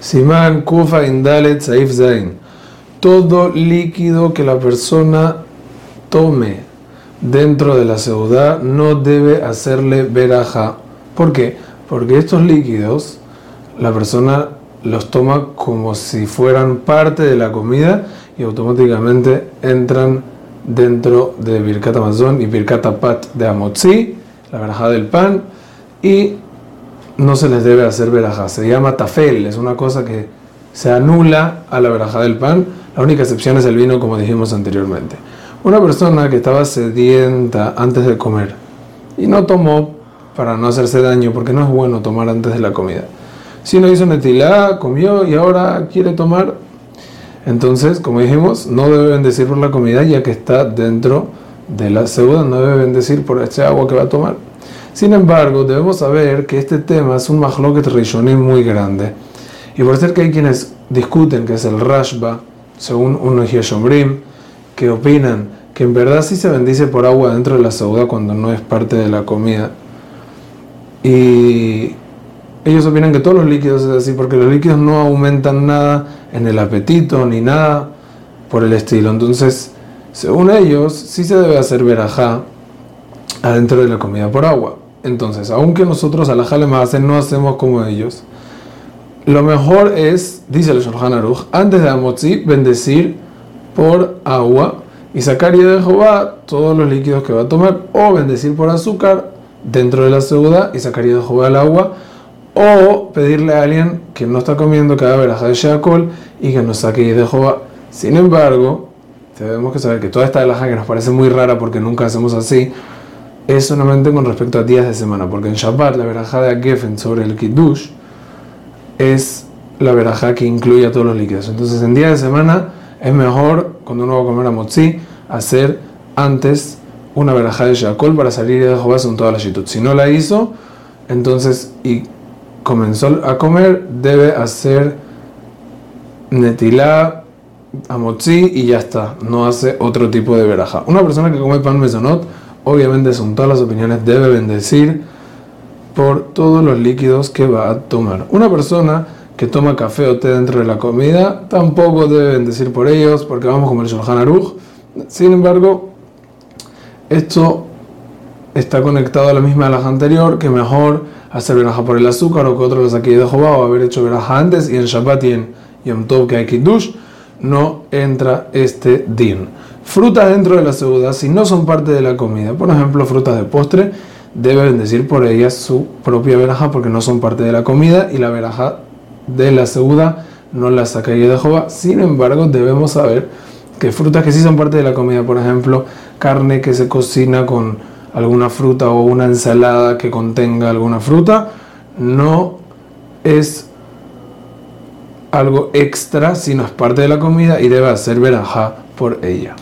Simán Kufa Indalet Saif Zain. Todo líquido que la persona tome dentro de la ciudad no debe hacerle veraja. ¿Por qué? Porque estos líquidos la persona los toma como si fueran parte de la comida y automáticamente entran dentro de Birkat Amazon y Birkat Pat de Amotzi, la veraja del pan, y no se les debe hacer veraja. Se llama tafel, es una cosa que se anula a la veraja del pan. La única excepción es el vino, como dijimos anteriormente. Una persona que estaba sedienta antes de comer y no tomó para no hacerse daño, porque no es bueno tomar antes de la comida. Si no hizo netilá, comió y ahora quiere tomar, entonces, como dijimos, no debe bendecir por la comida ya que está dentro de la segunda, no debe bendecir por este agua que va a tomar. Sin embargo, debemos saber que este tema es un mahloket rishonim muy grande. Y por ser que hay quienes discuten que es el rashba, según unos yeshombrim, que opinan que en verdad sí se bendice por agua dentro de la sauda cuando no es parte de la comida. Y ellos opinan que todos los líquidos es así, porque los líquidos no aumentan nada en el apetito ni nada por el estilo. Entonces, según ellos, sí se debe hacer verajá adentro de la comida por agua. Entonces, aunque nosotros a la hacen no hacemos como ellos, lo mejor es, dice el Shulchan Aruch, antes de Amotzi, bendecir por agua y sacar de Jehová todos los líquidos que va a tomar, o bendecir por azúcar dentro de la segunda y sacar de Jehová el agua o pedirle a alguien que no está comiendo haga veraja de Sheakol y que nos saque de Jehová. Sin embargo, tenemos que saber que toda esta veraja que nos parece muy rara porque nunca hacemos así, es solamente con respecto a días de semana, porque en Shabbat la veraja de Agefen sobre el Kiddush es la veraja que incluye a todos los líquidos. Entonces, en días de semana es mejor, cuando uno va a comer a Motzi, hacer antes una veraja de Shakol para salir de Jehová con toda la shitut. Si no la hizo, entonces, y comenzó a comer, debe hacer netilá, amotzi y ya está. No hace otro tipo de veraja. Una persona que come pan mesonot, obviamente son todas las opiniones, debe bendecir por todos los líquidos que va a tomar. Una persona que toma café o té dentro de la comida, tampoco debe bendecir por ellos, porque vamos como el Shulchan Aruch. Sin embargo, esto está conectado a la misma la anterior, que mejor hacer veraja por el azúcar o que otro lo saque de Jehová o haber hecho veraja antes y en Shabbat y en Yom Tov que hay Kiddush no entra este din. Frutas dentro de la segunda, si no son parte de la comida, por ejemplo frutas de postre, debe bendecir por ellas su propia veraja porque no son parte de la comida y la veraja de la segunda no la sacaría de Jehová. Sin embargo, debemos saber que frutas que sí son parte de la comida, por ejemplo, carne que se cocina con alguna fruta o una ensalada que contenga alguna fruta, no es algo extra, sino es parte de la comida y debe hacer verajá por ella.